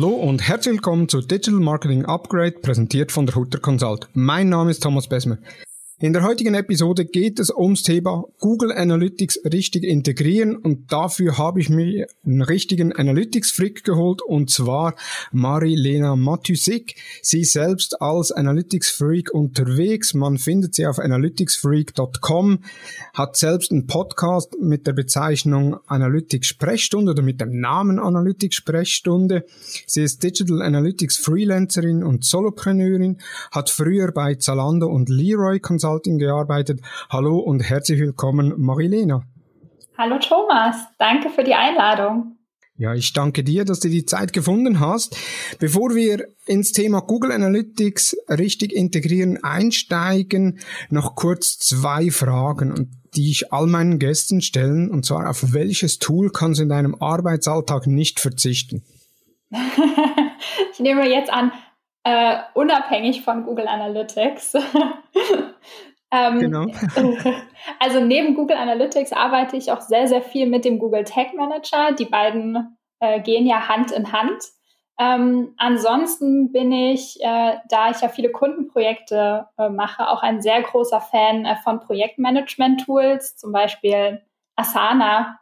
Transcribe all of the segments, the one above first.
Hallo und herzlich willkommen zu Digital Marketing Upgrade, präsentiert von der Hutter Consult. Mein Name ist Thomas Besmer. In der heutigen Episode geht es ums Thema Google Analytics richtig integrieren und dafür habe ich mir einen richtigen Analytics-Freak geholt und zwar Marilena Matysik. Sie selbst als Analytics-Freak unterwegs. Man findet sie auf analyticsfreak.com, hat selbst einen Podcast mit der Bezeichnung Analytics-Sprechstunde oder mit dem Namen Analytics-Sprechstunde. Sie ist Digital Analytics Freelancerin und Solopreneurin, hat früher bei Zalando und Leroy Consulting gearbeitet. Hallo und herzlich willkommen, Marilena. Hallo Thomas, danke für die Einladung. Ja, ich danke dir, dass du die Zeit gefunden hast. Bevor wir ins Thema Google Analytics richtig integrieren einsteigen, noch kurz zwei Fragen, die ich all meinen Gästen stellen, und zwar auf welches Tool kannst du in deinem Arbeitsalltag nicht verzichten? ich nehme jetzt an, äh, unabhängig von Google Analytics. ähm, genau. also neben Google Analytics arbeite ich auch sehr, sehr viel mit dem Google Tag Manager. Die beiden äh, gehen ja Hand in Hand. Ähm, ansonsten bin ich, äh, da ich ja viele Kundenprojekte äh, mache, auch ein sehr großer Fan äh, von Projektmanagement-Tools. Zum Beispiel Asana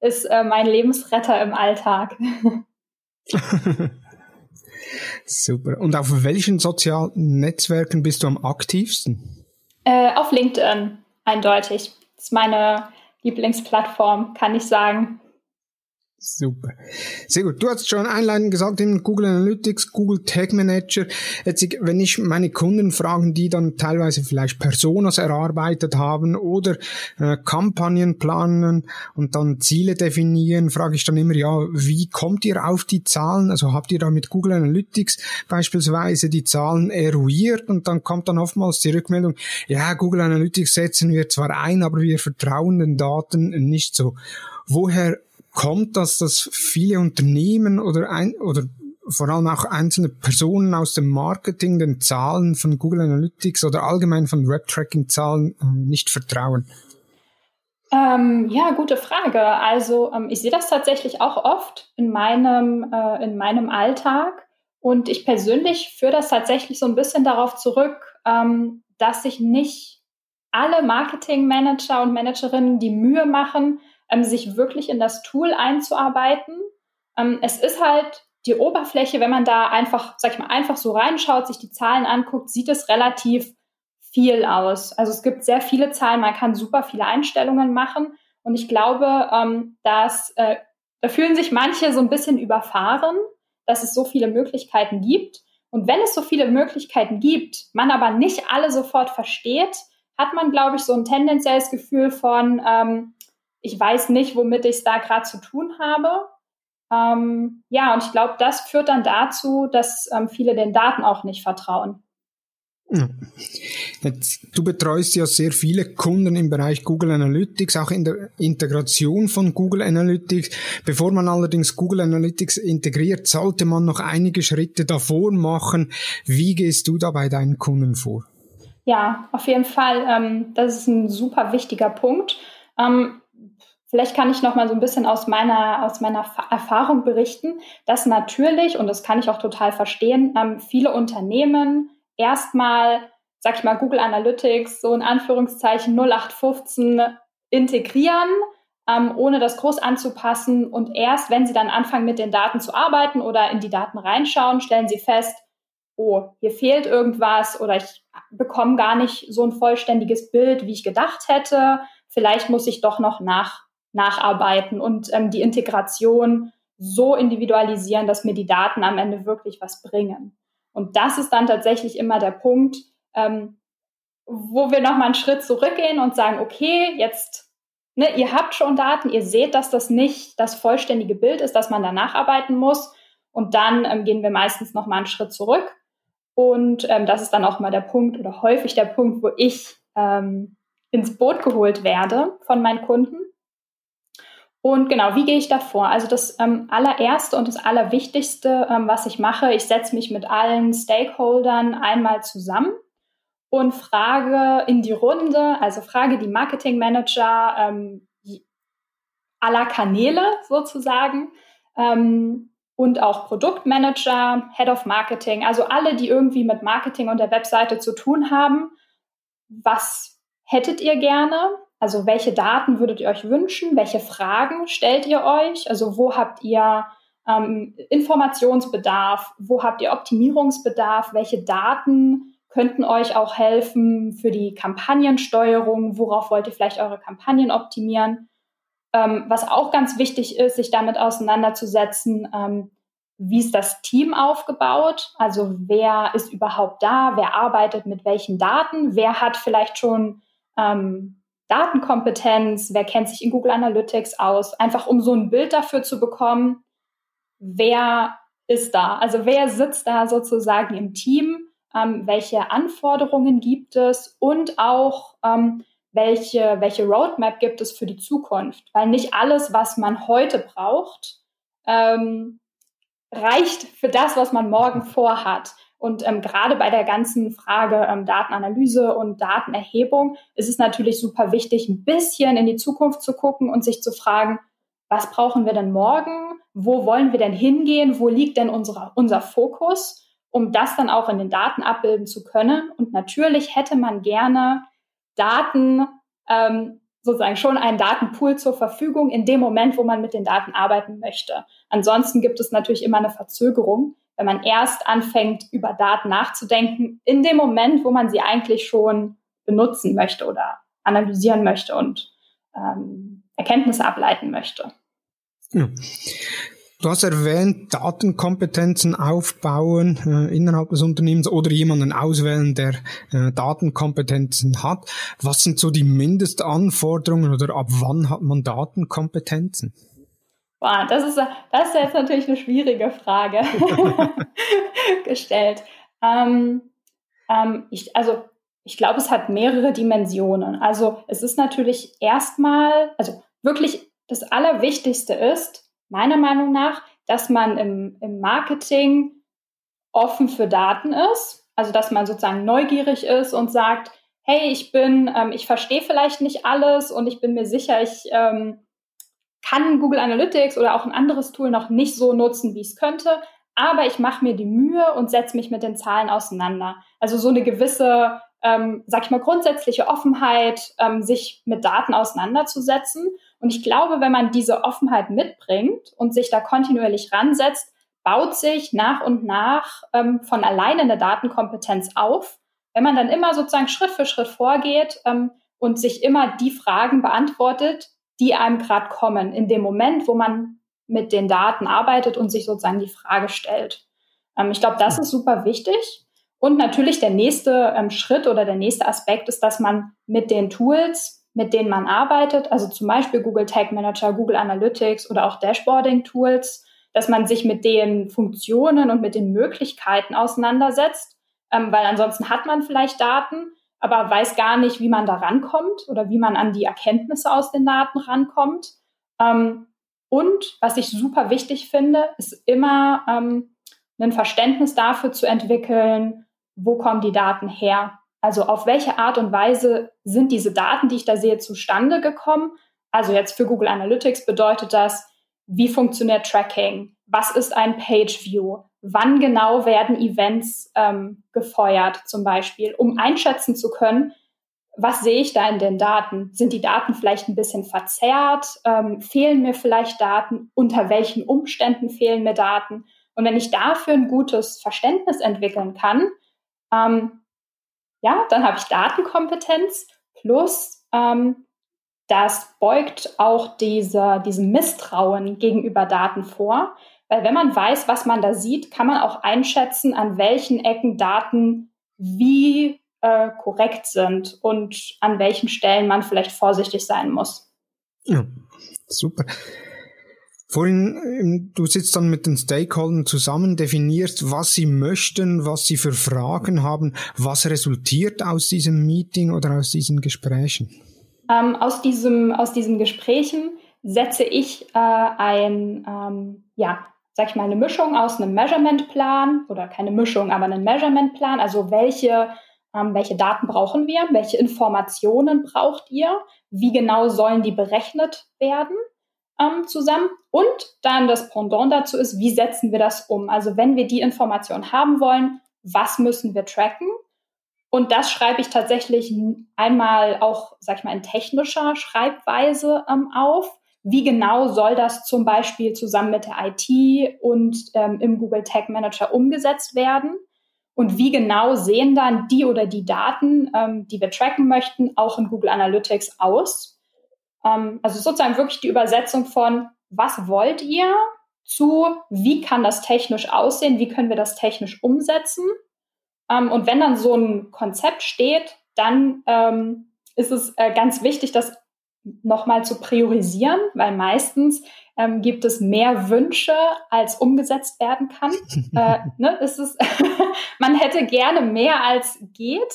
ist äh, mein Lebensretter im Alltag. Super. Und auf welchen sozialen Netzwerken bist du am aktivsten? Äh, auf LinkedIn, eindeutig. Das ist meine Lieblingsplattform, kann ich sagen. Super. Sehr gut. Du hast schon einleitend gesagt, in Google Analytics, Google Tag Manager. Jetzt, wenn ich meine Kunden fragen, die dann teilweise vielleicht Personas erarbeitet haben oder äh, Kampagnen planen und dann Ziele definieren, frage ich dann immer, ja, wie kommt ihr auf die Zahlen? Also habt ihr da mit Google Analytics beispielsweise die Zahlen eruiert und dann kommt dann oftmals die Rückmeldung, ja, Google Analytics setzen wir zwar ein, aber wir vertrauen den Daten nicht so. Woher kommt das, dass viele Unternehmen oder, ein, oder vor allem auch einzelne Personen aus dem Marketing den Zahlen von Google Analytics oder allgemein von Web-Tracking-Zahlen äh, nicht vertrauen? Ähm, ja, gute Frage. Also ähm, ich sehe das tatsächlich auch oft in meinem, äh, in meinem Alltag. Und ich persönlich führe das tatsächlich so ein bisschen darauf zurück, ähm, dass sich nicht alle Marketing-Manager und Managerinnen die Mühe machen, ähm, sich wirklich in das Tool einzuarbeiten. Ähm, es ist halt die Oberfläche, wenn man da einfach, sag ich mal, einfach so reinschaut, sich die Zahlen anguckt, sieht es relativ viel aus. Also es gibt sehr viele Zahlen, man kann super viele Einstellungen machen. Und ich glaube, ähm, dass äh, da fühlen sich manche so ein bisschen überfahren, dass es so viele Möglichkeiten gibt. Und wenn es so viele Möglichkeiten gibt, man aber nicht alle sofort versteht, hat man, glaube ich, so ein tendenzielles Gefühl von, ähm, ich weiß nicht, womit ich es da gerade zu tun habe. Ähm, ja, und ich glaube, das führt dann dazu, dass ähm, viele den Daten auch nicht vertrauen. Jetzt, du betreust ja sehr viele Kunden im Bereich Google Analytics, auch in der Integration von Google Analytics. Bevor man allerdings Google Analytics integriert, sollte man noch einige Schritte davor machen. Wie gehst du da bei deinen Kunden vor? Ja, auf jeden Fall. Ähm, das ist ein super wichtiger Punkt. Ähm, Vielleicht kann ich noch mal so ein bisschen aus meiner, aus meiner Erfahrung berichten, dass natürlich, und das kann ich auch total verstehen, ähm, viele Unternehmen erstmal, sag ich mal, Google Analytics so in Anführungszeichen 0815 integrieren, ähm, ohne das groß anzupassen. Und erst, wenn sie dann anfangen, mit den Daten zu arbeiten oder in die Daten reinschauen, stellen sie fest, oh, hier fehlt irgendwas oder ich bekomme gar nicht so ein vollständiges Bild, wie ich gedacht hätte. Vielleicht muss ich doch noch nach nacharbeiten und ähm, die Integration so individualisieren, dass mir die Daten am Ende wirklich was bringen. Und das ist dann tatsächlich immer der Punkt, ähm, wo wir nochmal einen Schritt zurückgehen und sagen, okay, jetzt, ne, ihr habt schon Daten, ihr seht, dass das nicht das vollständige Bild ist, dass man da nacharbeiten muss. Und dann ähm, gehen wir meistens nochmal einen Schritt zurück. Und ähm, das ist dann auch mal der Punkt oder häufig der Punkt, wo ich ähm, ins Boot geholt werde von meinen Kunden und genau, wie gehe ich da vor? Also das ähm, allererste und das allerwichtigste, ähm, was ich mache, ich setze mich mit allen Stakeholdern einmal zusammen und frage in die Runde, also frage die Marketingmanager ähm, aller Kanäle sozusagen, ähm, und auch Produktmanager, Head of Marketing, also alle, die irgendwie mit Marketing und der Webseite zu tun haben. Was hättet ihr gerne? Also welche Daten würdet ihr euch wünschen? Welche Fragen stellt ihr euch? Also wo habt ihr ähm, Informationsbedarf? Wo habt ihr Optimierungsbedarf? Welche Daten könnten euch auch helfen für die Kampagnensteuerung? Worauf wollt ihr vielleicht eure Kampagnen optimieren? Ähm, was auch ganz wichtig ist, sich damit auseinanderzusetzen, ähm, wie ist das Team aufgebaut? Also wer ist überhaupt da? Wer arbeitet mit welchen Daten? Wer hat vielleicht schon ähm, Datenkompetenz? Wer kennt sich in Google Analytics aus? Einfach um so ein Bild dafür zu bekommen, wer ist da? Also wer sitzt da sozusagen im Team? Ähm, welche Anforderungen gibt es? Und auch, ähm, welche, welche Roadmap gibt es für die Zukunft? Weil nicht alles, was man heute braucht, ähm, reicht für das, was man morgen vorhat. Und ähm, gerade bei der ganzen Frage ähm, Datenanalyse und Datenerhebung ist es natürlich super wichtig, ein bisschen in die Zukunft zu gucken und sich zu fragen, was brauchen wir denn morgen? Wo wollen wir denn hingehen? Wo liegt denn unsere, unser Fokus? Um das dann auch in den Daten abbilden zu können. Und natürlich hätte man gerne Daten, ähm, sozusagen schon einen Datenpool zur Verfügung in dem Moment, wo man mit den Daten arbeiten möchte. Ansonsten gibt es natürlich immer eine Verzögerung, wenn man erst anfängt, über Daten nachzudenken, in dem Moment, wo man sie eigentlich schon benutzen möchte oder analysieren möchte und ähm, Erkenntnisse ableiten möchte. Ja. Du hast erwähnt, Datenkompetenzen aufbauen äh, innerhalb des Unternehmens oder jemanden auswählen, der äh, Datenkompetenzen hat. Was sind so die Mindestanforderungen oder ab wann hat man Datenkompetenzen? Boah, das ist, das ist jetzt natürlich eine schwierige Frage gestellt. Ähm, ähm, ich, also ich glaube, es hat mehrere Dimensionen. Also es ist natürlich erstmal, also wirklich das Allerwichtigste ist, meiner Meinung nach, dass man im, im Marketing offen für Daten ist, also dass man sozusagen neugierig ist und sagt, hey, ich bin, ähm, ich verstehe vielleicht nicht alles und ich bin mir sicher, ich ähm, kann Google Analytics oder auch ein anderes Tool noch nicht so nutzen, wie es könnte, aber ich mache mir die Mühe und setze mich mit den Zahlen auseinander. Also so eine gewisse, ähm, sag ich mal, grundsätzliche Offenheit, ähm, sich mit Daten auseinanderzusetzen und ich glaube, wenn man diese Offenheit mitbringt und sich da kontinuierlich ransetzt, baut sich nach und nach ähm, von alleine eine Datenkompetenz auf. Wenn man dann immer sozusagen Schritt für Schritt vorgeht ähm, und sich immer die Fragen beantwortet, die einem gerade kommen, in dem Moment, wo man mit den Daten arbeitet und sich sozusagen die Frage stellt. Ähm, ich glaube, das ist super wichtig. Und natürlich der nächste ähm, Schritt oder der nächste Aspekt ist, dass man mit den Tools mit denen man arbeitet, also zum Beispiel Google Tag Manager, Google Analytics oder auch Dashboarding-Tools, dass man sich mit den Funktionen und mit den Möglichkeiten auseinandersetzt, ähm, weil ansonsten hat man vielleicht Daten, aber weiß gar nicht, wie man da rankommt oder wie man an die Erkenntnisse aus den Daten rankommt. Ähm, und was ich super wichtig finde, ist immer ähm, ein Verständnis dafür zu entwickeln, wo kommen die Daten her? Also auf welche Art und Weise sind diese Daten, die ich da sehe, zustande gekommen? Also jetzt für Google Analytics bedeutet das, wie funktioniert Tracking? Was ist ein Page View? Wann genau werden Events ähm, gefeuert zum Beispiel, um einschätzen zu können, was sehe ich da in den Daten? Sind die Daten vielleicht ein bisschen verzerrt? Ähm, fehlen mir vielleicht Daten? Unter welchen Umständen fehlen mir Daten? Und wenn ich dafür ein gutes Verständnis entwickeln kann, ähm, ja, dann habe ich Datenkompetenz plus ähm, das beugt auch diese, diesem Misstrauen gegenüber Daten vor. Weil wenn man weiß, was man da sieht, kann man auch einschätzen, an welchen Ecken Daten wie äh, korrekt sind und an welchen Stellen man vielleicht vorsichtig sein muss. Ja, super. Vorhin, ähm, du sitzt dann mit den Stakeholdern zusammen, definierst, was sie möchten, was sie für Fragen haben. Was resultiert aus diesem Meeting oder aus diesen Gesprächen? Ähm, aus, diesem, aus diesen Gesprächen setze ich äh, ein, ähm, ja, sag ich mal, eine Mischung aus einem Measurement-Plan oder keine Mischung, aber einen Measurement-Plan. Also welche, ähm, welche Daten brauchen wir? Welche Informationen braucht ihr? Wie genau sollen die berechnet werden? ähm, zusammen. Und dann das Pendant dazu ist, wie setzen wir das um? Also wenn wir die Information haben wollen, was müssen wir tracken? Und das schreibe ich tatsächlich einmal auch, sag ich mal, in technischer Schreibweise ähm, auf. Wie genau soll das zum Beispiel zusammen mit der IT und ähm, im Google Tag Manager umgesetzt werden? Und wie genau sehen dann die oder die Daten, ähm, die wir tracken möchten, auch in Google Analytics aus? Ähm, also sozusagen wirklich die Übersetzung von, was wollt ihr zu, wie kann das technisch aussehen, wie können wir das technisch umsetzen? Ähm, und wenn dann so ein Konzept steht, dann ähm, ist es äh, ganz wichtig, das nochmal zu priorisieren, weil meistens ähm, gibt es mehr Wünsche, als umgesetzt werden kann. äh, ne, ist es man hätte gerne mehr, als geht.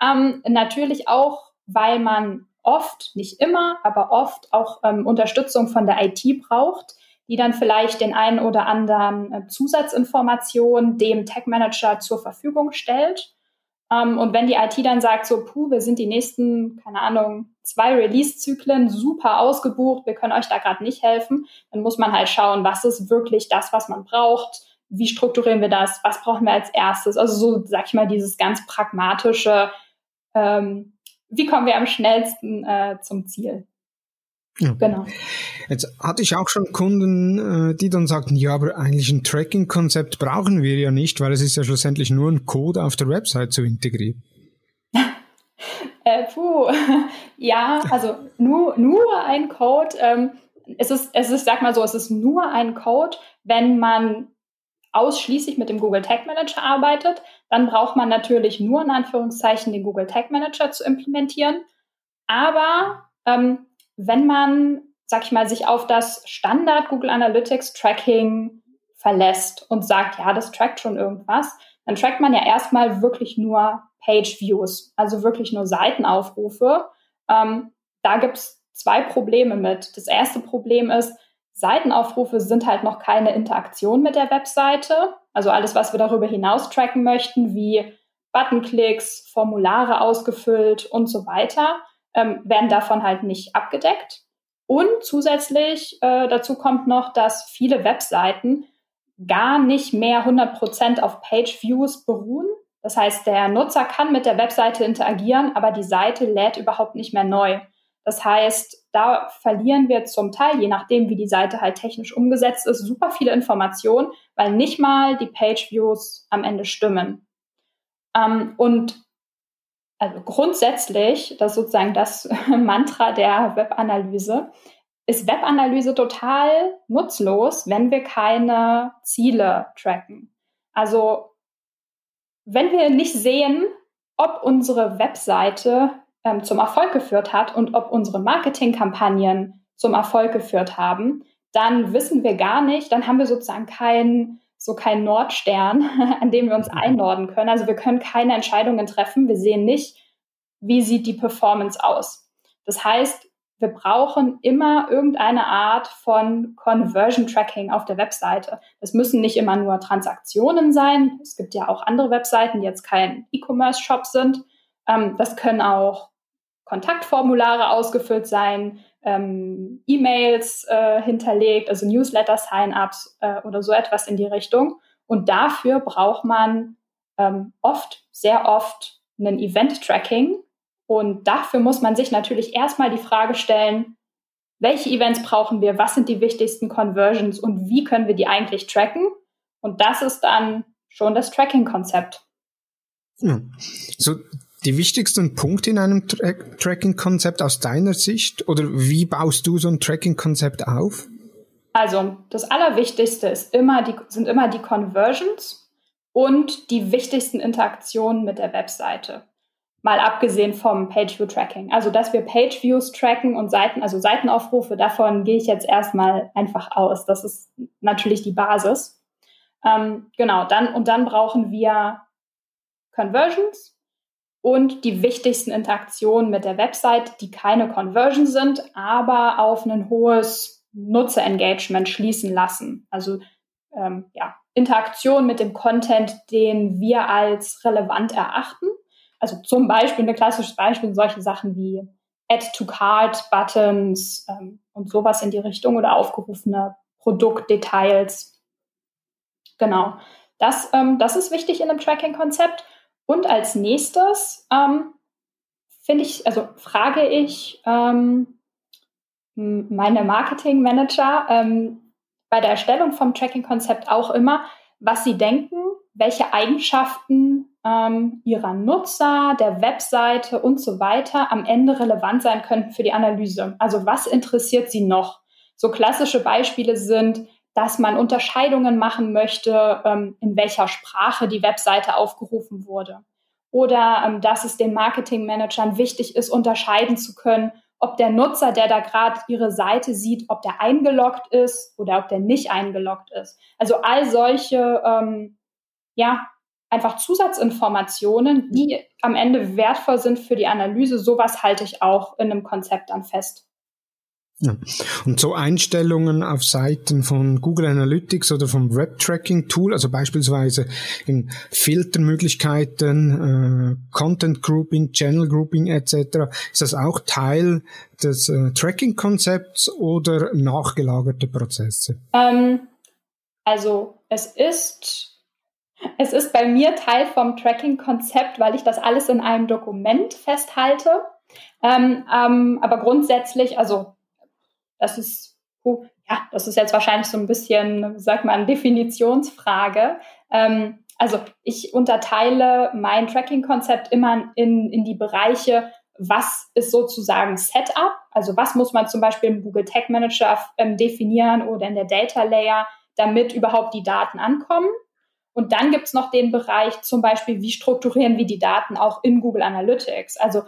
Ähm, natürlich auch, weil man oft, nicht immer, aber oft auch ähm, Unterstützung von der IT braucht, die dann vielleicht den einen oder anderen äh, Zusatzinformation dem Tech Manager zur Verfügung stellt. Ähm, und wenn die IT dann sagt, so, puh, wir sind die nächsten, keine Ahnung, zwei Release-Zyklen super ausgebucht, wir können euch da gerade nicht helfen, dann muss man halt schauen, was ist wirklich das, was man braucht, wie strukturieren wir das, was brauchen wir als erstes. Also so, sag ich mal, dieses ganz pragmatische, ähm, wie kommen wir am schnellsten äh, zum Ziel. Ja. Genau. Jetzt hatte ich auch schon Kunden, äh, die dann sagten, ja, aber eigentlich ein Tracking-Konzept brauchen wir ja nicht, weil es ist ja schlussendlich nur ein Code auf der Website zu integrieren. äh, puh, ja, also nur, nur ein Code. Ähm, es ist, es ist, sag mal so, es ist nur ein Code, wenn man ausschließlich mit dem Google Tag Manager arbeitet, dann braucht man natürlich nur in Anführungszeichen den Google Tag Manager zu implementieren. Aber ähm, wenn man, sag ich mal, sich auf das Standard Google Analytics Tracking verlässt und sagt, ja, das trackt schon irgendwas, dann trackt man ja erstmal wirklich nur Page Views, also wirklich nur Seitenaufrufe. Ähm, da gibt's zwei Probleme mit. Das erste Problem ist, Seitenaufrufe sind halt noch keine Interaktion mit der Webseite. Also alles, was wir darüber hinaus tracken möchten, wie Buttonklicks, Formulare ausgefüllt und so weiter, ähm, werden davon halt nicht abgedeckt. Und zusätzlich äh, dazu kommt noch, dass viele Webseiten gar nicht mehr 100% auf Page Views beruhen. Das heißt, der Nutzer kann mit der Webseite interagieren, aber die Seite lädt überhaupt nicht mehr neu. Das heißt, da verlieren wir zum Teil, je nachdem, wie die Seite halt technisch umgesetzt ist, super viele Informationen, weil nicht mal die Page Views am Ende stimmen. Ähm, und also grundsätzlich, das ist sozusagen das Mantra der Webanalyse, ist Webanalyse total nutzlos, wenn wir keine Ziele tracken. Also wenn wir nicht sehen, ob unsere Webseite ähm, zum Erfolg geführt hat und ob unsere Marketingkampagnen zum Erfolg geführt haben, dann wissen wir gar nicht, dann haben wir sozusagen keinen so kein Nordstern, an dem wir uns mhm. einnorden können. Also wir können keine Entscheidungen treffen. Wir sehen nicht, wie sieht die Performance aus. Das heißt, wir brauchen immer irgendeine Art von Conversion Tracking auf der Webseite. Das müssen nicht immer nur Transaktionen sein. Es gibt ja auch andere Webseiten, die jetzt kein E-Commerce-Shop sind. Ähm, das können auch Kontaktformulare ausgefüllt sein, ähm, E-Mails äh, hinterlegt, also Newsletter-Sign-ups äh, oder so etwas in die Richtung. Und dafür braucht man ähm, oft, sehr oft ein Event-Tracking. Und dafür muss man sich natürlich erstmal die Frage stellen, welche Events brauchen wir, was sind die wichtigsten Conversions und wie können wir die eigentlich tracken? Und das ist dann schon das Tracking-Konzept. So die wichtigsten Punkte in einem Tra Tracking-Konzept aus deiner Sicht oder wie baust du so ein Tracking-Konzept auf? Also das Allerwichtigste ist immer die, sind immer die Conversions und die wichtigsten Interaktionen mit der Webseite. Mal abgesehen vom Page-View-Tracking. Also, dass wir Page-Views tracken und Seiten, also Seitenaufrufe, davon gehe ich jetzt erstmal einfach aus. Das ist natürlich die Basis. Ähm, genau, dann, und dann brauchen wir Conversions, und die wichtigsten Interaktionen mit der Website, die keine Conversion sind, aber auf ein hohes Nutzerengagement schließen lassen. Also ähm, ja, Interaktion mit dem Content, den wir als relevant erachten. Also zum Beispiel, ein klassisches Beispiel, solche Sachen wie Add-to-Card-Buttons ähm, und sowas in die Richtung oder aufgerufene Produktdetails. Genau. Das, ähm, das ist wichtig in einem Tracking-Konzept. Und als nächstes ähm, finde ich, also frage ich ähm, meine Marketing-Manager ähm, bei der Erstellung vom Tracking-Konzept auch immer, was sie denken, welche Eigenschaften ähm, ihrer Nutzer, der Webseite und so weiter am Ende relevant sein könnten für die Analyse. Also was interessiert sie noch? So klassische Beispiele sind, dass man Unterscheidungen machen möchte, ähm, in welcher Sprache die Webseite aufgerufen wurde. Oder ähm, dass es den Marketingmanagern wichtig ist, unterscheiden zu können, ob der Nutzer, der da gerade ihre Seite sieht, ob der eingeloggt ist oder ob der nicht eingeloggt ist. Also all solche, ähm, ja, einfach Zusatzinformationen, die am Ende wertvoll sind für die Analyse. Sowas halte ich auch in einem Konzept dann fest. Ja. Und so Einstellungen auf Seiten von Google Analytics oder vom Web-Tracking-Tool, also beispielsweise in Filtermöglichkeiten, äh, Content Grouping, Channel Grouping etc., ist das auch Teil des äh, Tracking-Konzepts oder nachgelagerte Prozesse? Ähm, also es ist es ist bei mir Teil vom Tracking-Konzept, weil ich das alles in einem Dokument festhalte. Ähm, ähm, aber grundsätzlich, also das ist, uh, ja, das ist jetzt wahrscheinlich so ein bisschen, sag mal, eine Definitionsfrage. Ähm, also ich unterteile mein Tracking-Konzept immer in, in die Bereiche, was ist sozusagen Setup, also was muss man zum Beispiel im Google Tag Manager ähm, definieren oder in der Data Layer, damit überhaupt die Daten ankommen. Und dann gibt's noch den Bereich zum Beispiel, wie strukturieren wir die Daten auch in Google Analytics? Also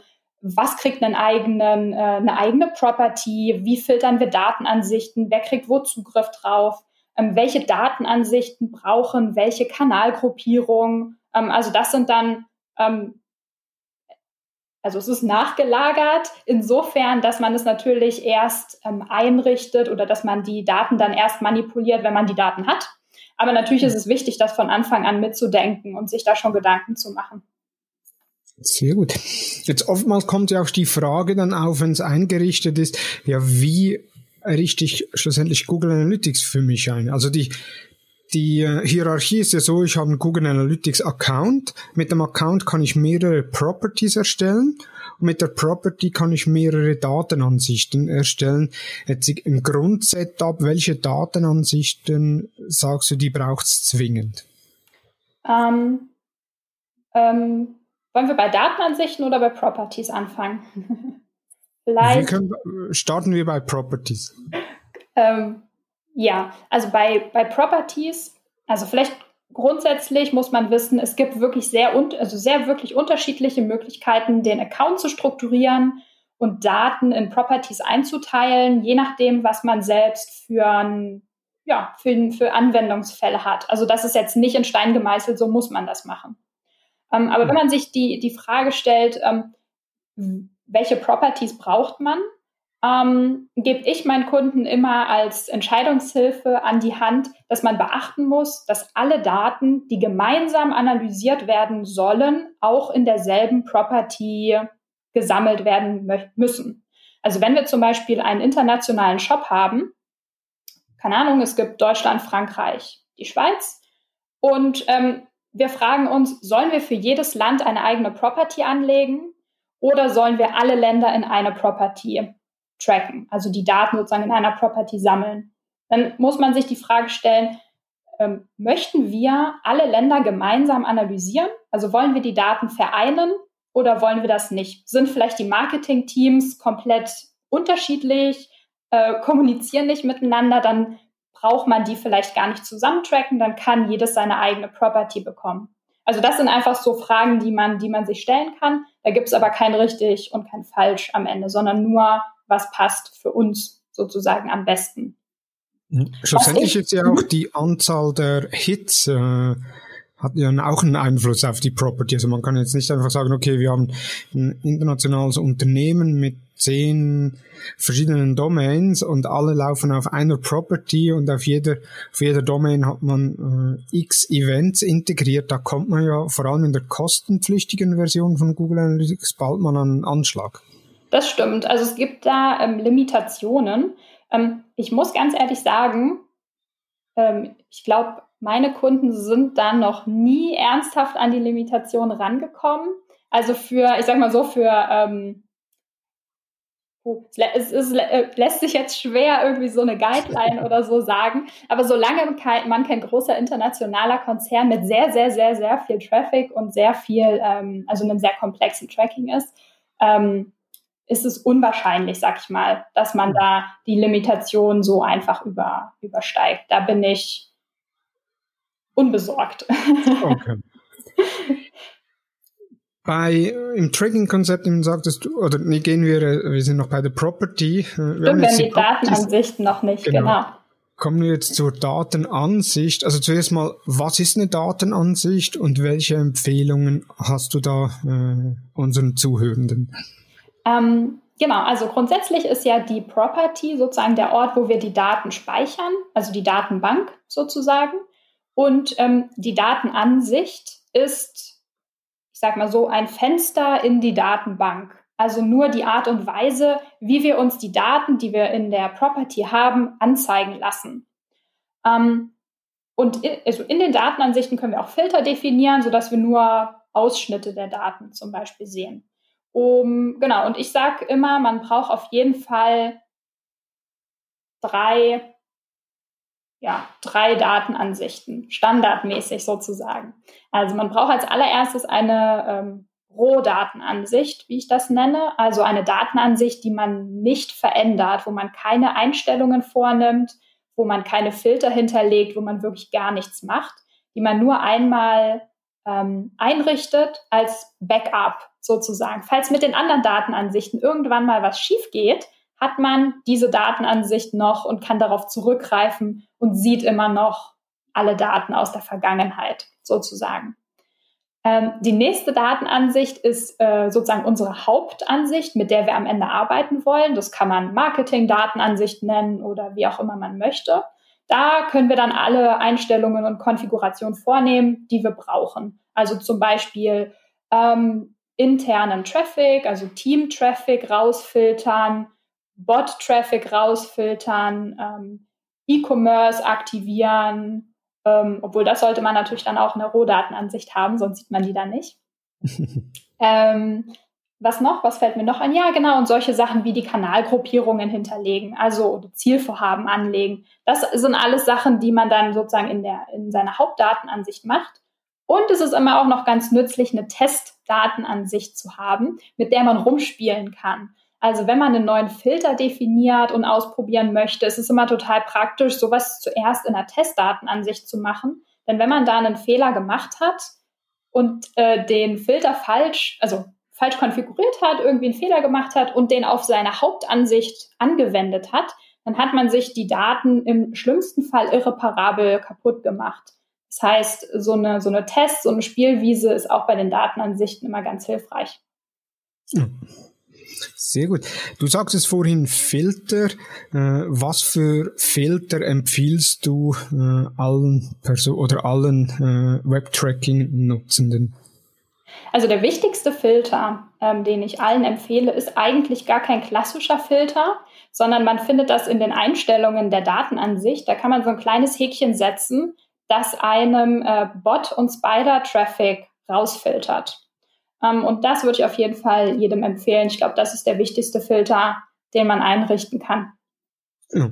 was kriegt einen eigenen, äh, eine eigene Property, wie filtern wir Datenansichten, wer kriegt wo Zugriff drauf, ähm, welche Datenansichten brauchen welche Kanalgruppierung. Ähm, also das sind dann, ähm, also es ist nachgelagert insofern, dass man es natürlich erst ähm, einrichtet oder dass man die Daten dann erst manipuliert, wenn man die Daten hat. Aber natürlich ist es wichtig, das von Anfang an mitzudenken und sich da schon Gedanken zu machen. Sehr gut. Jetzt oftmals kommt ja auch die Frage dann auf, wenn es eingerichtet ist, ja, wie richte ich schlussendlich Google Analytics für mich ein? Also die, die äh, Hierarchie ist ja so, ich habe einen Google Analytics Account. Mit dem Account kann ich mehrere Properties erstellen und mit der Property kann ich mehrere Datenansichten erstellen. Jetzt im Grundsetup, welche Datenansichten sagst du, die braucht es zwingend? Ähm, ähm, wollen wir bei Datenansichten oder bei Properties anfangen? Vielleicht. Können, starten wir bei Properties. Ähm, ja, also bei, bei Properties, also vielleicht grundsätzlich muss man wissen, es gibt wirklich sehr, also sehr wirklich unterschiedliche Möglichkeiten, den Account zu strukturieren und Daten in Properties einzuteilen, je nachdem, was man selbst für ein ja, für, für Anwendungsfälle hat. Also das ist jetzt nicht in Stein gemeißelt, so muss man das machen. Ähm, aber wenn man sich die, die Frage stellt, ähm, welche Properties braucht man, ähm, gebe ich meinen Kunden immer als Entscheidungshilfe an die Hand, dass man beachten muss, dass alle Daten, die gemeinsam analysiert werden sollen, auch in derselben Property gesammelt werden müssen. Also wenn wir zum Beispiel einen internationalen Shop haben, keine Ahnung, es gibt Deutschland, Frankreich, die Schweiz, und ähm, wir fragen uns, sollen wir für jedes Land eine eigene Property anlegen oder sollen wir alle Länder in eine Property tracken, also die Daten sozusagen in einer Property sammeln? Dann muss man sich die Frage stellen, ähm, möchten wir alle Länder gemeinsam analysieren? Also wollen wir die Daten vereinen oder wollen wir das nicht? Sind vielleicht die Marketing-Teams komplett unterschiedlich, äh, kommunizieren nicht miteinander? Dann braucht man die vielleicht gar nicht zusammentracken, dann kann jedes seine eigene Property bekommen. Also das sind einfach so Fragen, die man, die man sich stellen kann. Da gibt es aber kein richtig und kein falsch am Ende, sondern nur, was passt für uns sozusagen am besten. Schlussendlich ist ja auch die Anzahl der Hits äh, hat ja auch einen Einfluss auf die Property. Also man kann jetzt nicht einfach sagen, okay, wir haben ein internationales Unternehmen mit zehn verschiedenen Domains und alle laufen auf einer Property und auf jeder, auf jeder Domain hat man äh, x Events integriert. Da kommt man ja vor allem in der kostenpflichtigen Version von Google Analytics bald mal an einen Anschlag. Das stimmt. Also es gibt da ähm, Limitationen. Ähm, ich muss ganz ehrlich sagen, ähm, ich glaube, meine Kunden sind da noch nie ernsthaft an die Limitation rangekommen. Also für, ich sag mal so, für ähm, es, ist, äh, lässt sich jetzt schwer irgendwie so eine Guideline oder so sagen, aber solange man kein großer internationaler Konzern mit sehr, sehr, sehr, sehr viel Traffic und sehr viel, ähm, also einem sehr komplexen Tracking ist, ähm, ist es unwahrscheinlich, sag ich mal, dass man da die Limitation so einfach über, übersteigt. Da bin ich unbesorgt. Okay. Bei im Tracking-Konzept sagtest du, oder nee, gehen wir, wir sind noch bei der Property. Äh, Stimmt, wir haben die, die Datenansicht noch nicht, genau. genau. Kommen wir jetzt zur Datenansicht. Also zuerst mal, was ist eine Datenansicht und welche Empfehlungen hast du da äh, unseren Zuhörenden? Ähm, genau, also grundsätzlich ist ja die Property sozusagen der Ort, wo wir die Daten speichern, also die Datenbank sozusagen. Und ähm, die Datenansicht ist sag mal so, ein Fenster in die Datenbank. Also nur die Art und Weise, wie wir uns die Daten, die wir in der Property haben, anzeigen lassen. Ähm, und in, also in den Datenansichten können wir auch Filter definieren, sodass wir nur Ausschnitte der Daten zum Beispiel sehen. Um, genau, und ich sage immer, man braucht auf jeden Fall drei ja, drei Datenansichten, standardmäßig sozusagen. Also man braucht als allererstes eine ähm, Rohdatenansicht, wie ich das nenne, also eine Datenansicht, die man nicht verändert, wo man keine Einstellungen vornimmt, wo man keine Filter hinterlegt, wo man wirklich gar nichts macht, die man nur einmal ähm, einrichtet als Backup sozusagen. Falls mit den anderen Datenansichten irgendwann mal was schief geht, hat man diese Datenansicht noch und kann darauf zurückgreifen und sieht immer noch alle Daten aus der Vergangenheit sozusagen. Ähm, die nächste Datenansicht ist äh, sozusagen unsere Hauptansicht, mit der wir am Ende arbeiten wollen. Das kann man Marketing-Datenansicht nennen oder wie auch immer man möchte. Da können wir dann alle Einstellungen und Konfigurationen vornehmen, die wir brauchen. Also zum Beispiel ähm, internen Traffic, also Team-Traffic rausfiltern, Bot-Traffic rausfiltern, ähm, E-Commerce aktivieren, ähm, obwohl das sollte man natürlich dann auch in der Rohdatenansicht haben, sonst sieht man die dann nicht. ähm, was noch? Was fällt mir noch ein? Ja, genau, und solche Sachen wie die Kanalgruppierungen hinterlegen, also Zielvorhaben anlegen. Das sind alles Sachen, die man dann sozusagen in, der, in seiner Hauptdatenansicht macht. Und es ist immer auch noch ganz nützlich, eine Testdatenansicht zu haben, mit der man rumspielen kann. Also wenn man einen neuen Filter definiert und ausprobieren möchte, ist es immer total praktisch, sowas zuerst in der Testdatenansicht zu machen. Denn wenn man da einen Fehler gemacht hat und äh, den Filter falsch, also falsch konfiguriert hat, irgendwie einen Fehler gemacht hat und den auf seine Hauptansicht angewendet hat, dann hat man sich die Daten im schlimmsten Fall irreparabel kaputt gemacht. Das heißt, so eine, so eine Test, so eine Spielwiese ist auch bei den Datenansichten immer ganz hilfreich. Ja. Sehr gut. Du sagst es vorhin Filter. Äh, was für Filter empfiehlst du äh, allen Person oder allen äh, Webtracking-Nutzenden? Also der wichtigste Filter, ähm, den ich allen empfehle, ist eigentlich gar kein klassischer Filter, sondern man findet das in den Einstellungen der Datenansicht. Da kann man so ein kleines Häkchen setzen, das einem äh, Bot- und Spider-Traffic rausfiltert. Ähm, und das würde ich auf jeden Fall jedem empfehlen. Ich glaube, das ist der wichtigste Filter, den man einrichten kann. Ja.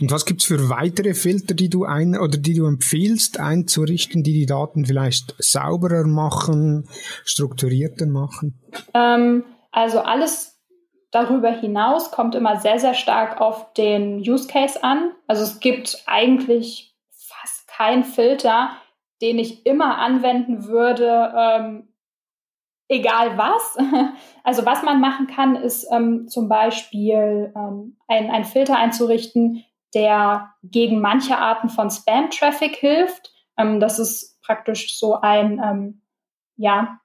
Und was gibt es für weitere Filter, die du ein oder die du empfiehlst einzurichten, die die Daten vielleicht sauberer machen, strukturierter machen? Ähm, also alles darüber hinaus kommt immer sehr, sehr stark auf den Use Case an. Also es gibt eigentlich fast keinen Filter, den ich immer anwenden würde, ähm, egal was. Also was man machen kann, ist ähm, zum Beispiel ähm, ein, ein Filter einzurichten, der gegen manche Arten von Spam-Traffic hilft. Ähm, das ist praktisch so ein ähm, ja,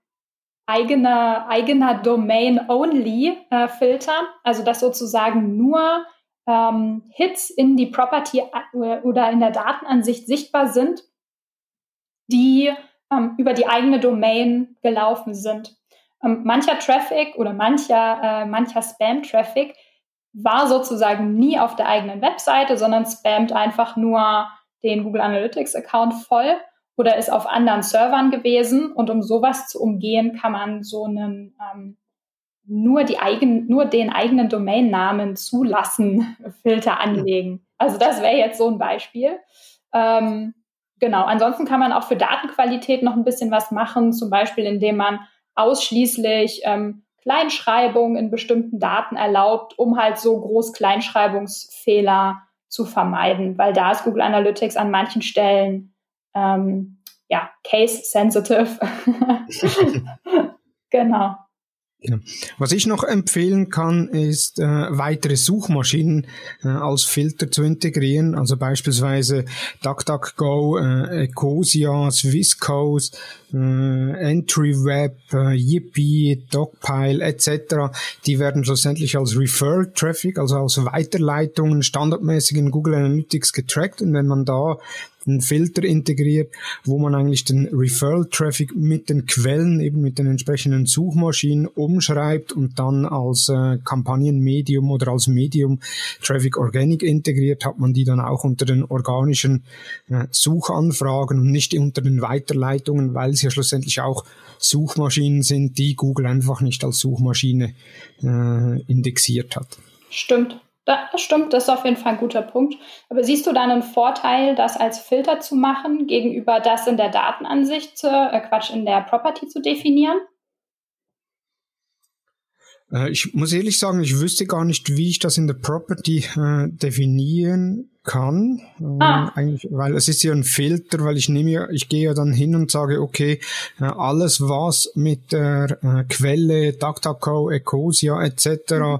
eigener, eigener Domain-Only-Filter. Äh, also dass sozusagen nur ähm, Hits in die Property äh, oder in der Datenansicht sichtbar sind, die ähm, über die eigene Domain gelaufen sind. Ähm, mancher Traffic oder mancher, äh, mancher Spam-Traffic war sozusagen nie auf der eigenen Webseite, sondern spammt einfach nur den Google Analytics Account voll oder ist auf anderen Servern gewesen. Und um sowas zu umgehen, kann man so einen ähm, nur die eigen, nur den eigenen Domainnamen zulassen Filter anlegen. Also das wäre jetzt so ein Beispiel. Ähm, genau. Ansonsten kann man auch für Datenqualität noch ein bisschen was machen, zum Beispiel indem man ausschließlich ähm, Kleinschreibung in bestimmten Daten erlaubt, um halt so Groß-Kleinschreibungsfehler zu vermeiden, weil da ist Google Analytics an manchen Stellen ähm, ja case sensitive. genau. Ja. Was ich noch empfehlen kann, ist äh, weitere Suchmaschinen äh, als Filter zu integrieren, also beispielsweise DuckDuckGo, äh, Ecosia, Swisscoast, äh, EntryWeb, äh, Yippie, Dogpile etc. Die werden schlussendlich als Referral Traffic, also als Weiterleitungen standardmäßig in Google Analytics getrackt und wenn man da einen Filter integriert, wo man eigentlich den Referral-Traffic mit den Quellen, eben mit den entsprechenden Suchmaschinen umschreibt und dann als äh, Kampagnenmedium oder als Medium Traffic Organic integriert, hat man die dann auch unter den organischen äh, Suchanfragen und nicht unter den Weiterleitungen, weil sie ja schlussendlich auch Suchmaschinen sind, die Google einfach nicht als Suchmaschine äh, indexiert hat. Stimmt. Das stimmt, das ist auf jeden Fall ein guter Punkt. Aber siehst du da einen Vorteil, das als Filter zu machen, gegenüber das in der Datenansicht, äh, Quatsch, in der Property zu definieren? Äh, ich muss ehrlich sagen, ich wüsste gar nicht, wie ich das in der Property äh, definieren kann, äh, ah. eigentlich, weil es ist ja ein Filter, weil ich nehme ja, ich gehe ja dann hin und sage, okay, äh, alles was mit der äh, Quelle DuckDuckGo, Ecosia etc.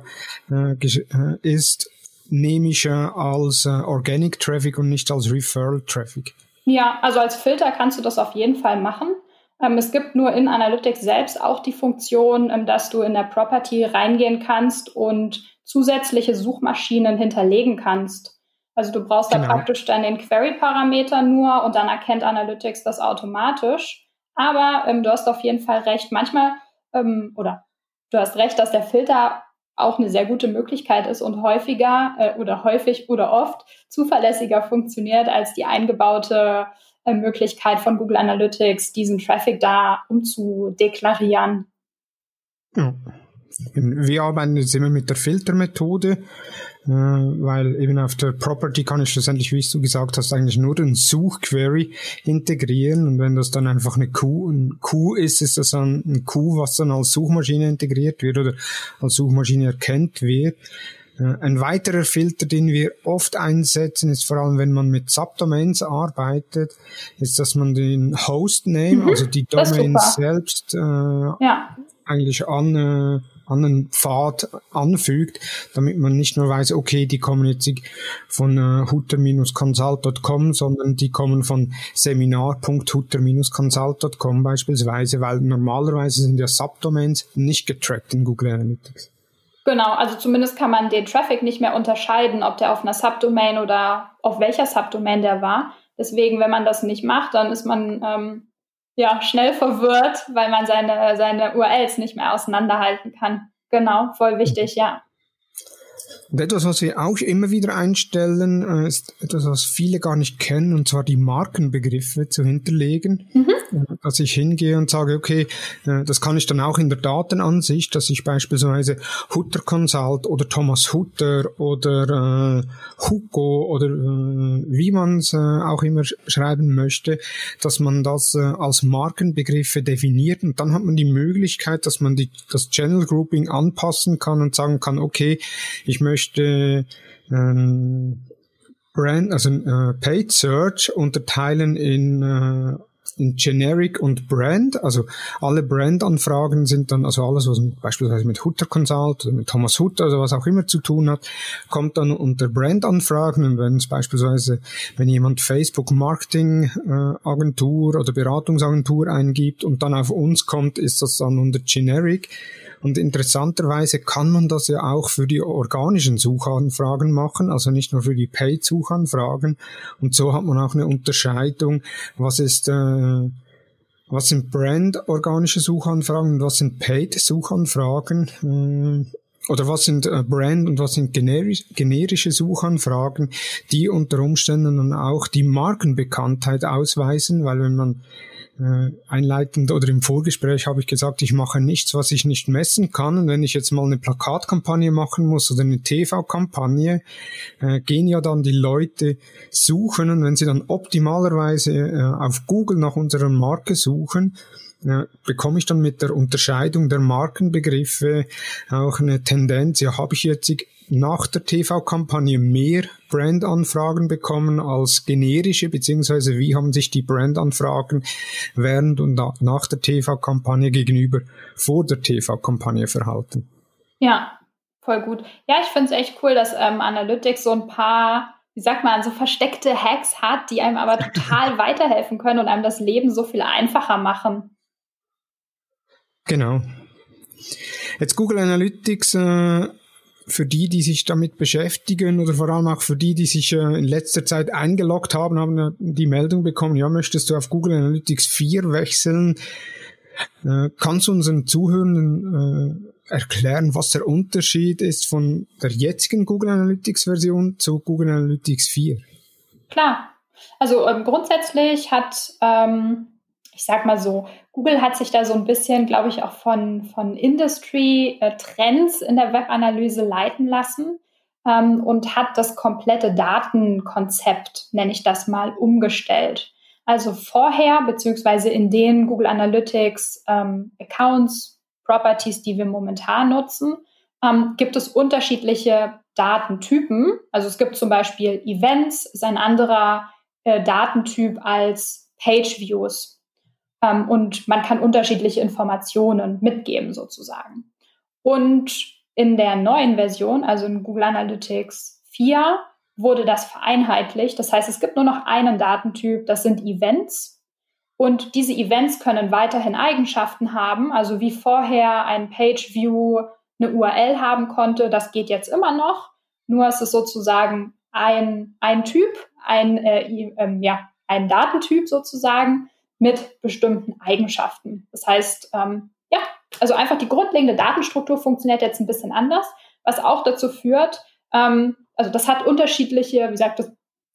Mhm. Äh, ist, nehme ich als Organic Traffic und nicht als Referral Traffic. Ja, also als Filter kannst du das auf jeden Fall machen. Ähm, es gibt nur in Analytics selbst auch die Funktion, ähm, dass du in der Property reingehen kannst und zusätzliche Suchmaschinen hinterlegen kannst. Also du brauchst genau. da praktisch dann den Query-Parameter nur und dann erkennt Analytics das automatisch. Aber ähm, du hast auf jeden Fall recht. Manchmal, ähm, oder du hast recht, dass der Filter auch eine sehr gute Möglichkeit ist und häufiger äh, oder häufig oder oft zuverlässiger funktioniert als die eingebaute Möglichkeit von Google Analytics, diesen Traffic da umzudeklarieren. Ja. Wir arbeiten jetzt immer mit der Filtermethode. Äh, weil eben auf der Property kann ich schlussendlich, wie du gesagt hast, eigentlich nur den Suchquery integrieren und wenn das dann einfach eine Q, ein Q ist, ist das dann ein Q, was dann als Suchmaschine integriert wird oder als Suchmaschine erkennt wird. Äh, ein weiterer Filter, den wir oft einsetzen, ist vor allem, wenn man mit Subdomains arbeitet, ist, dass man den Hostname, mhm, also die Domain selbst, äh, ja. eigentlich an, äh, an einen Pfad anfügt, damit man nicht nur weiß, okay, die kommen jetzt von äh, hutter-consult.com, sondern die kommen von seminar.hutter-consult.com beispielsweise, weil normalerweise sind ja Subdomains nicht getrackt in Google Analytics. Genau, also zumindest kann man den Traffic nicht mehr unterscheiden, ob der auf einer Subdomain oder auf welcher Subdomain der war. Deswegen, wenn man das nicht macht, dann ist man ähm, ja, schnell verwirrt, weil man seine, seine URLs nicht mehr auseinanderhalten kann. Genau, voll wichtig, ja. Und etwas, was wir auch immer wieder einstellen, äh, ist etwas, was viele gar nicht kennen, und zwar die Markenbegriffe zu hinterlegen. Mhm. Äh, dass ich hingehe und sage, okay, äh, das kann ich dann auch in der Datenansicht, dass ich beispielsweise Hutter Consult oder Thomas Hutter oder äh, Hugo oder äh, wie man es äh, auch immer schreiben möchte, dass man das äh, als Markenbegriffe definiert und dann hat man die Möglichkeit, dass man die, das Channel Grouping anpassen kann und sagen kann, okay, ich möchte ähm, Brand, also äh, Paid Search unterteilen in äh, in Generic und Brand. Also alle Brand-Anfragen sind dann, also alles, was beispielsweise mit Hutter Consult oder mit Thomas Hutter oder was auch immer zu tun hat, kommt dann unter Brand-Anfragen. Und wenn es beispielsweise, wenn jemand Facebook Marketing äh, Agentur oder Beratungsagentur eingibt und dann auf uns kommt, ist das dann unter Generic. Und interessanterweise kann man das ja auch für die organischen Suchanfragen machen, also nicht nur für die Paid-Suchanfragen. Und so hat man auch eine Unterscheidung, was ist äh, Was sind Brand-organische Suchanfragen und was sind Paid-Suchanfragen? Hm, oder was sind äh, Brand und was sind generische Suchanfragen, die unter Umständen dann auch die Markenbekanntheit ausweisen, weil wenn man äh, einleitend oder im Vorgespräch habe ich gesagt, ich mache nichts, was ich nicht messen kann. Und wenn ich jetzt mal eine Plakatkampagne machen muss oder eine TV-Kampagne, äh, gehen ja dann die Leute suchen und wenn sie dann optimalerweise äh, auf Google nach unserer Marke suchen, bekomme ich dann mit der Unterscheidung der Markenbegriffe auch eine Tendenz, ja, habe ich jetzt nach der TV-Kampagne mehr Brandanfragen bekommen als generische, beziehungsweise wie haben sich die Brandanfragen während und nach der TV-Kampagne gegenüber vor der TV-Kampagne verhalten? Ja, voll gut. Ja, ich finde es echt cool, dass ähm, Analytics so ein paar wie sagt man, so versteckte Hacks hat, die einem aber total weiterhelfen können und einem das Leben so viel einfacher machen. Genau. Jetzt Google Analytics äh, für die, die sich damit beschäftigen oder vor allem auch für die, die sich äh, in letzter Zeit eingeloggt haben, haben die Meldung bekommen, ja, möchtest du auf Google Analytics 4 wechseln? Äh, kannst du unseren Zuhörenden äh, erklären, was der Unterschied ist von der jetzigen Google Analytics Version zu Google Analytics 4? Klar. Also ähm, grundsätzlich hat ähm, ich sag mal so, Google hat sich da so ein bisschen, glaube ich, auch von, von Industry-Trends in der Webanalyse leiten lassen ähm, und hat das komplette Datenkonzept, nenne ich das mal, umgestellt. Also vorher, beziehungsweise in den Google Analytics ähm, Accounts, Properties, die wir momentan nutzen, ähm, gibt es unterschiedliche Datentypen. Also es gibt zum Beispiel Events, ist ein anderer äh, Datentyp als Page Views. Ähm, und man kann unterschiedliche Informationen mitgeben sozusagen. Und in der neuen Version, also in Google Analytics 4, wurde das vereinheitlicht. Das heißt, es gibt nur noch einen Datentyp, das sind Events. Und diese Events können weiterhin Eigenschaften haben, also wie vorher ein Page View eine URL haben konnte, das geht jetzt immer noch. Nur ist es sozusagen ein, ein Typ, ein, äh, äh, ja, ein Datentyp sozusagen, mit bestimmten Eigenschaften. Das heißt, ähm, ja, also einfach die grundlegende Datenstruktur funktioniert jetzt ein bisschen anders, was auch dazu führt, ähm, also das hat unterschiedliche, wie sagt das,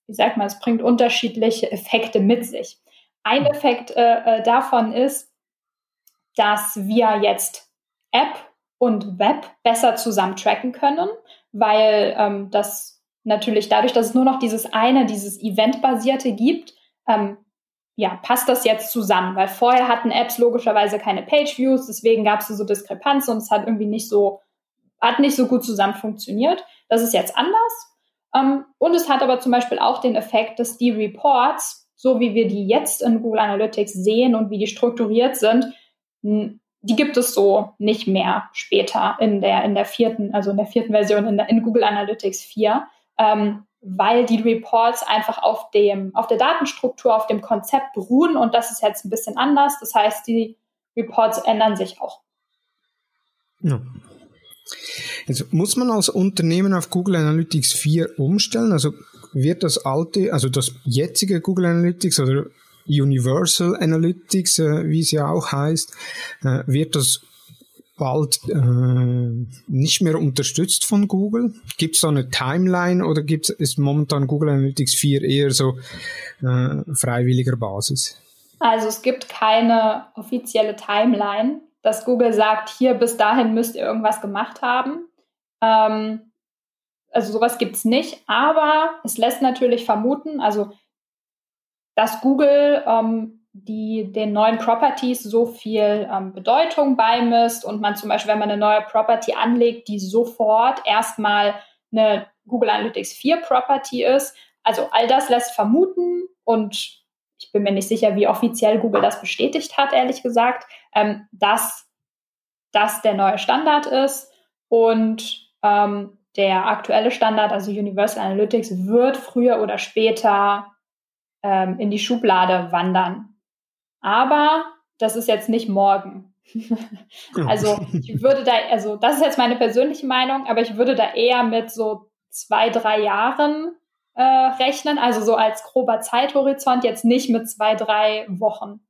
wie sagt man, es bringt unterschiedliche Effekte mit sich. Ein Effekt äh, äh, davon ist, dass wir jetzt App und Web besser zusammen tracken können, weil ähm, das natürlich dadurch, dass es nur noch dieses eine, dieses Event-basierte gibt, ähm, ja, passt das jetzt zusammen? Weil vorher hatten Apps logischerweise keine Page-Views, deswegen gab es so Diskrepanzen und es hat irgendwie nicht so, hat nicht so gut zusammen funktioniert. Das ist jetzt anders. Ähm, und es hat aber zum Beispiel auch den Effekt, dass die Reports, so wie wir die jetzt in Google Analytics sehen und wie die strukturiert sind, die gibt es so nicht mehr später in der, in der vierten, also in der vierten Version in, der, in Google Analytics 4. Ähm, weil die Reports einfach auf dem, auf der Datenstruktur, auf dem Konzept beruhen und das ist jetzt ein bisschen anders. Das heißt, die Reports ändern sich auch. Ja. Also muss man als Unternehmen auf Google Analytics 4 umstellen? Also wird das alte, also das jetzige Google Analytics oder Universal Analytics, äh, wie es ja auch heißt, äh, wird das bald äh, nicht mehr unterstützt von Google? Gibt es da eine Timeline oder gibt's, ist momentan Google Analytics 4 eher so äh, freiwilliger Basis? Also es gibt keine offizielle Timeline, dass Google sagt, hier bis dahin müsst ihr irgendwas gemacht haben. Ähm, also sowas gibt es nicht, aber es lässt natürlich vermuten, also dass Google ähm, die den neuen Properties so viel ähm, Bedeutung beimisst und man zum Beispiel, wenn man eine neue Property anlegt, die sofort erstmal eine Google Analytics 4 Property ist. Also all das lässt vermuten und ich bin mir nicht sicher, wie offiziell Google das bestätigt hat, ehrlich gesagt, ähm, dass das der neue Standard ist und ähm, der aktuelle Standard, also Universal Analytics, wird früher oder später ähm, in die Schublade wandern. Aber das ist jetzt nicht morgen. also ich würde da, also das ist jetzt meine persönliche Meinung, aber ich würde da eher mit so zwei, drei Jahren äh, rechnen, also so als grober Zeithorizont, jetzt nicht mit zwei, drei Wochen.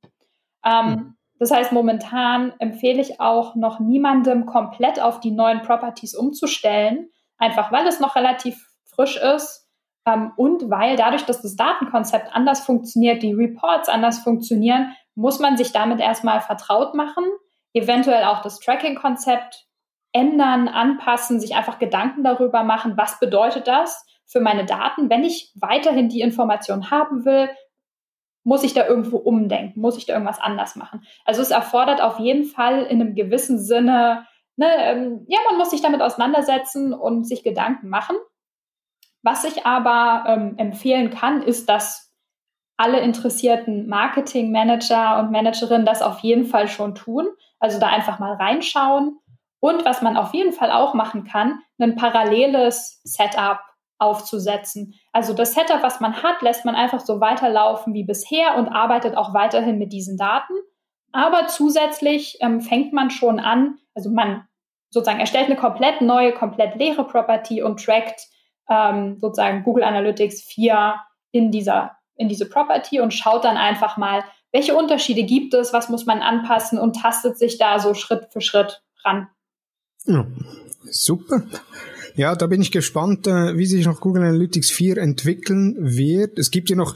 Ähm, mhm. Das heißt, momentan empfehle ich auch noch niemandem komplett auf die neuen Properties umzustellen, einfach weil es noch relativ frisch ist ähm, und weil dadurch, dass das Datenkonzept anders funktioniert, die Reports anders funktionieren, muss man sich damit erstmal vertraut machen, eventuell auch das Tracking-Konzept ändern, anpassen, sich einfach Gedanken darüber machen, was bedeutet das für meine Daten, wenn ich weiterhin die Information haben will, muss ich da irgendwo umdenken, muss ich da irgendwas anders machen. Also es erfordert auf jeden Fall in einem gewissen Sinne, ne, ähm, ja, man muss sich damit auseinandersetzen und sich Gedanken machen. Was ich aber ähm, empfehlen kann, ist, dass alle interessierten Marketing-Manager und Managerinnen das auf jeden Fall schon tun. Also da einfach mal reinschauen. Und was man auf jeden Fall auch machen kann, ein paralleles Setup aufzusetzen. Also das Setup, was man hat, lässt man einfach so weiterlaufen wie bisher und arbeitet auch weiterhin mit diesen Daten. Aber zusätzlich ähm, fängt man schon an, also man sozusagen erstellt eine komplett neue, komplett leere Property und trackt ähm, sozusagen Google Analytics 4 in dieser in diese Property und schaut dann einfach mal, welche Unterschiede gibt es, was muss man anpassen und tastet sich da so Schritt für Schritt ran. Ja, super. Ja, da bin ich gespannt, äh, wie sich noch Google Analytics 4 entwickeln wird. Es gibt ja noch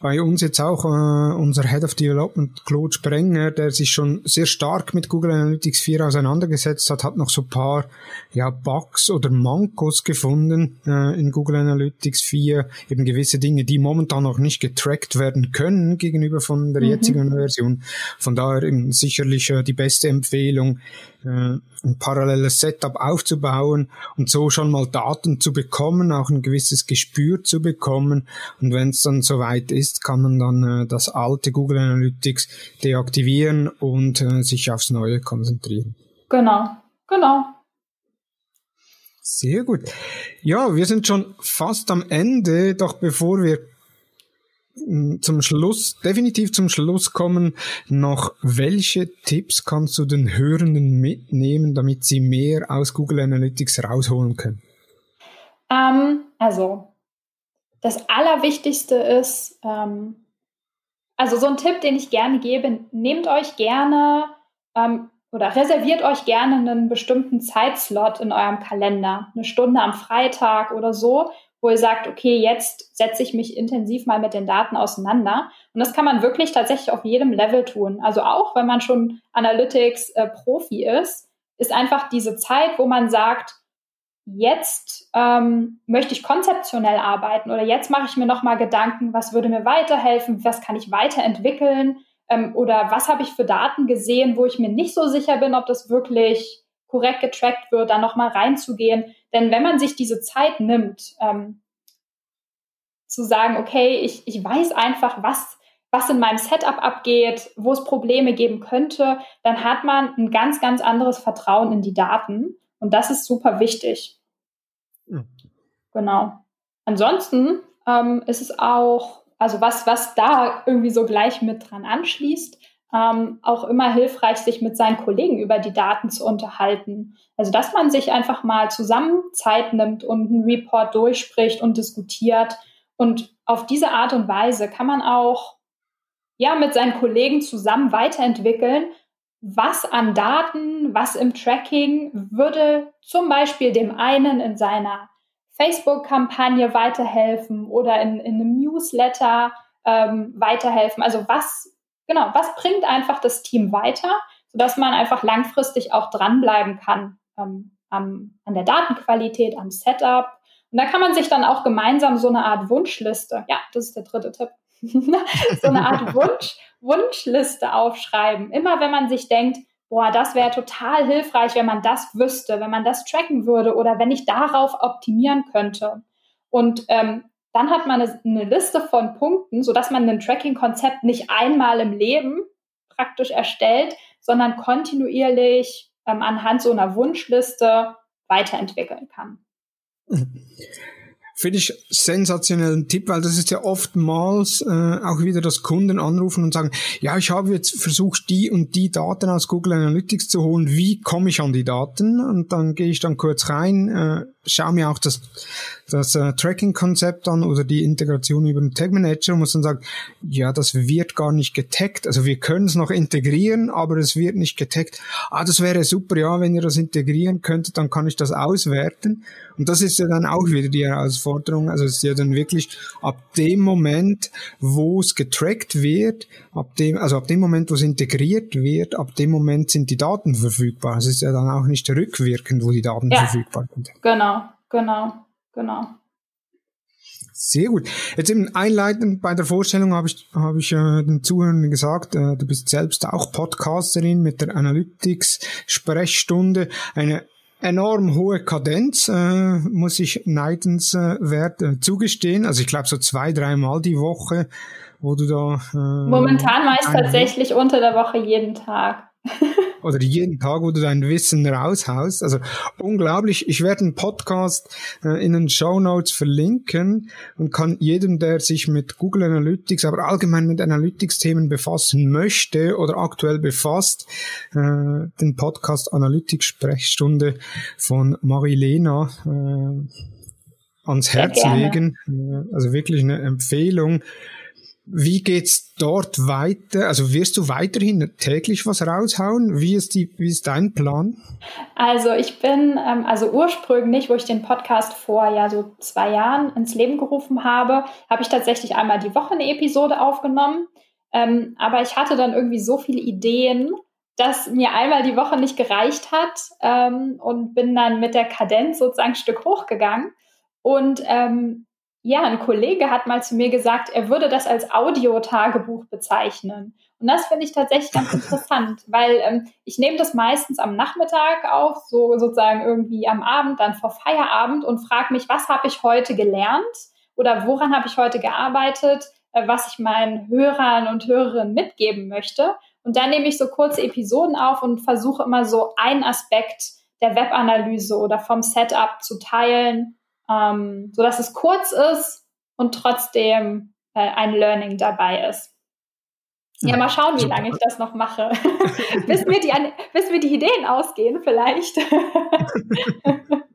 bei uns jetzt auch äh, unser Head of Development, Claude Sprenger, der sich schon sehr stark mit Google Analytics 4 auseinandergesetzt hat, hat noch so paar ja, Bugs oder Mankos gefunden äh, in Google Analytics 4, eben gewisse Dinge, die momentan noch nicht getrackt werden können gegenüber von der mhm. jetzigen Version. Von daher eben sicherlich äh, die beste Empfehlung, ein paralleles Setup aufzubauen und so schon mal Daten zu bekommen, auch ein gewisses Gespür zu bekommen. Und wenn es dann soweit ist, kann man dann äh, das alte Google Analytics deaktivieren und äh, sich aufs Neue konzentrieren. Genau, genau. Sehr gut. Ja, wir sind schon fast am Ende, doch bevor wir zum Schluss, definitiv zum Schluss kommen, noch welche Tipps kannst du den Hörenden mitnehmen, damit sie mehr aus Google Analytics rausholen können? Ähm, also, das Allerwichtigste ist, ähm, also so ein Tipp, den ich gerne gebe, nehmt euch gerne ähm, oder reserviert euch gerne einen bestimmten Zeitslot in eurem Kalender, eine Stunde am Freitag oder so, wo ihr sagt, okay, jetzt setze ich mich intensiv mal mit den Daten auseinander. Und das kann man wirklich tatsächlich auf jedem Level tun. Also auch wenn man schon Analytics-Profi äh, ist, ist einfach diese Zeit, wo man sagt, jetzt ähm, möchte ich konzeptionell arbeiten oder jetzt mache ich mir nochmal Gedanken, was würde mir weiterhelfen, was kann ich weiterentwickeln ähm, oder was habe ich für Daten gesehen, wo ich mir nicht so sicher bin, ob das wirklich korrekt getrackt wird, da nochmal reinzugehen. Denn wenn man sich diese Zeit nimmt, ähm, zu sagen, okay, ich, ich weiß einfach, was, was in meinem Setup abgeht, wo es Probleme geben könnte, dann hat man ein ganz, ganz anderes Vertrauen in die Daten. Und das ist super wichtig. Mhm. Genau. Ansonsten ähm, ist es auch, also was, was da irgendwie so gleich mit dran anschließt, ähm, auch immer hilfreich, sich mit seinen Kollegen über die Daten zu unterhalten. Also, dass man sich einfach mal zusammen Zeit nimmt und einen Report durchspricht und diskutiert. Und auf diese Art und Weise kann man auch ja, mit seinen Kollegen zusammen weiterentwickeln, was an Daten, was im Tracking würde zum Beispiel dem einen in seiner Facebook-Kampagne weiterhelfen oder in, in einem Newsletter ähm, weiterhelfen. Also was genau, was bringt einfach das Team weiter, sodass man einfach langfristig auch dranbleiben kann ähm, am, an der Datenqualität, am Setup. Und da kann man sich dann auch gemeinsam so eine Art Wunschliste, ja, das ist der dritte Tipp, so eine Art Wunsch, Wunschliste aufschreiben. Immer wenn man sich denkt, boah, das wäre total hilfreich, wenn man das wüsste, wenn man das tracken würde oder wenn ich darauf optimieren könnte. Und ähm, dann hat man eine, Liste von Punkten, sodass man ein Tracking-Konzept nicht einmal im Leben praktisch erstellt, sondern kontinuierlich ähm, anhand so einer Wunschliste weiterentwickeln kann. Finde ich sensationellen Tipp, weil das ist ja oftmals äh, auch wieder, dass Kunden anrufen und sagen, ja, ich habe jetzt versucht, die und die Daten aus Google Analytics zu holen. Wie komme ich an die Daten? Und dann gehe ich dann kurz rein, äh, schaue mir auch das, das äh, Tracking-Konzept an oder die Integration über den Tag Manager und muss dann sagen, ja, das wird gar nicht getaggt. Also wir können es noch integrieren, aber es wird nicht getaggt. Ah, das wäre super, ja, wenn ihr das integrieren könntet, dann kann ich das auswerten. Und das ist ja dann auch wieder die Herausforderung. Also es ist ja dann wirklich ab dem Moment, wo es getrackt wird, ab dem, also ab dem Moment, wo es integriert wird, ab dem Moment sind die Daten verfügbar. Es ist ja dann auch nicht rückwirkend, wo die Daten ja, verfügbar sind. Genau, genau, genau. Sehr gut. Jetzt eben einleitend bei der Vorstellung habe ich, habe ich äh, den Zuhörern gesagt, äh, du bist selbst auch Podcasterin mit der Analytics Sprechstunde, eine enorm hohe Kadenz, äh, muss ich neidenswert äh, zugestehen. Also ich glaube so zwei, dreimal die Woche, wo du da. Äh, Momentan meist tatsächlich unter der Woche jeden Tag oder jeden Tag, wo du dein Wissen raushaust. Also unglaublich. Ich werde einen Podcast äh, in den Show Notes verlinken und kann jedem, der sich mit Google Analytics, aber allgemein mit Analytics-Themen befassen möchte oder aktuell befasst, äh, den Podcast Analytics Sprechstunde von Marilena äh, ans Herz legen. Äh, also wirklich eine Empfehlung. Wie geht's dort weiter? Also wirst du weiterhin täglich was raushauen? Wie ist die, wie ist dein Plan? Also ich bin, ähm, also ursprünglich, wo ich den Podcast vor ja so zwei Jahren ins Leben gerufen habe, habe ich tatsächlich einmal die Woche eine Episode aufgenommen. Ähm, aber ich hatte dann irgendwie so viele Ideen, dass mir einmal die Woche nicht gereicht hat ähm, und bin dann mit der Kadenz sozusagen ein Stück hochgegangen. Und ähm, ja, ein Kollege hat mal zu mir gesagt, er würde das als Audiotagebuch bezeichnen. Und das finde ich tatsächlich ganz interessant, weil ähm, ich nehme das meistens am Nachmittag auf, so sozusagen irgendwie am Abend, dann vor Feierabend und frage mich, was habe ich heute gelernt oder woran habe ich heute gearbeitet, äh, was ich meinen Hörern und Hörerinnen mitgeben möchte. Und dann nehme ich so kurze Episoden auf und versuche immer so einen Aspekt der Webanalyse oder vom Setup zu teilen ähm, so dass es kurz ist und trotzdem äh, ein Learning dabei ist. Ja, mal schauen, wie lange ich das noch mache. bis, mir die, bis mir die Ideen ausgehen, vielleicht.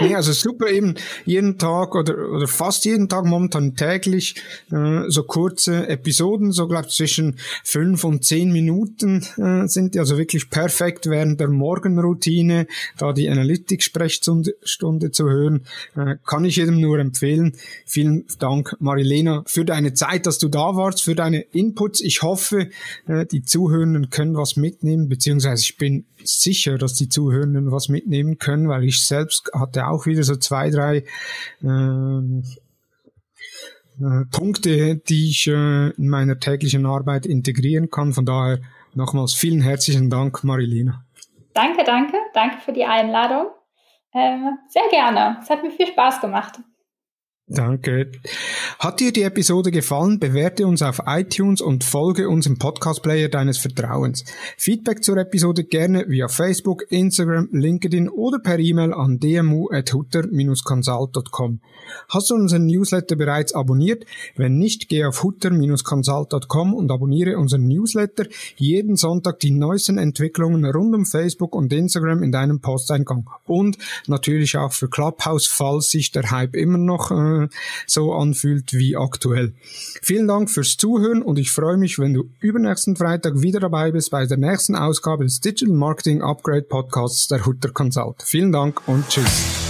nee, also super eben jeden Tag oder, oder fast jeden Tag, momentan täglich, äh, so kurze Episoden, so glaube zwischen fünf und zehn Minuten äh, sind die also wirklich perfekt während der Morgenroutine, da die Analytics-Sprechstunde zu hören, äh, kann ich jedem nur empfehlen. Vielen Dank, Marilena, für deine Zeit, dass du da warst, für deine Inputs. Ich hoffe, äh, die Zuhörenden können was mitnehmen, beziehungsweise ich bin sicher, dass die Zuhörenden was mitnehmen können, weil ich selbst hatte auch wieder so zwei, drei äh, äh, Punkte, die ich äh, in meiner täglichen Arbeit integrieren kann. Von daher nochmals vielen herzlichen Dank, Marilena. Danke, danke. Danke für die Einladung. Äh, sehr gerne. Es hat mir viel Spaß gemacht. Danke. Hat dir die Episode gefallen? Bewerte uns auf iTunes und folge uns im Podcast-Player deines Vertrauens. Feedback zur Episode gerne via Facebook, Instagram, LinkedIn oder per E-Mail an dmu.hutter-consult.com. Hast du unseren Newsletter bereits abonniert? Wenn nicht, geh auf hutter-consult.com und abonniere unseren Newsletter. Jeden Sonntag die neuesten Entwicklungen rund um Facebook und Instagram in deinem Posteingang. Und natürlich auch für Clubhouse, falls sich der Hype immer noch so anfühlt wie aktuell. Vielen Dank fürs Zuhören und ich freue mich, wenn du übernächsten Freitag wieder dabei bist bei der nächsten Ausgabe des Digital Marketing Upgrade Podcasts der Hutter Consult. Vielen Dank und tschüss.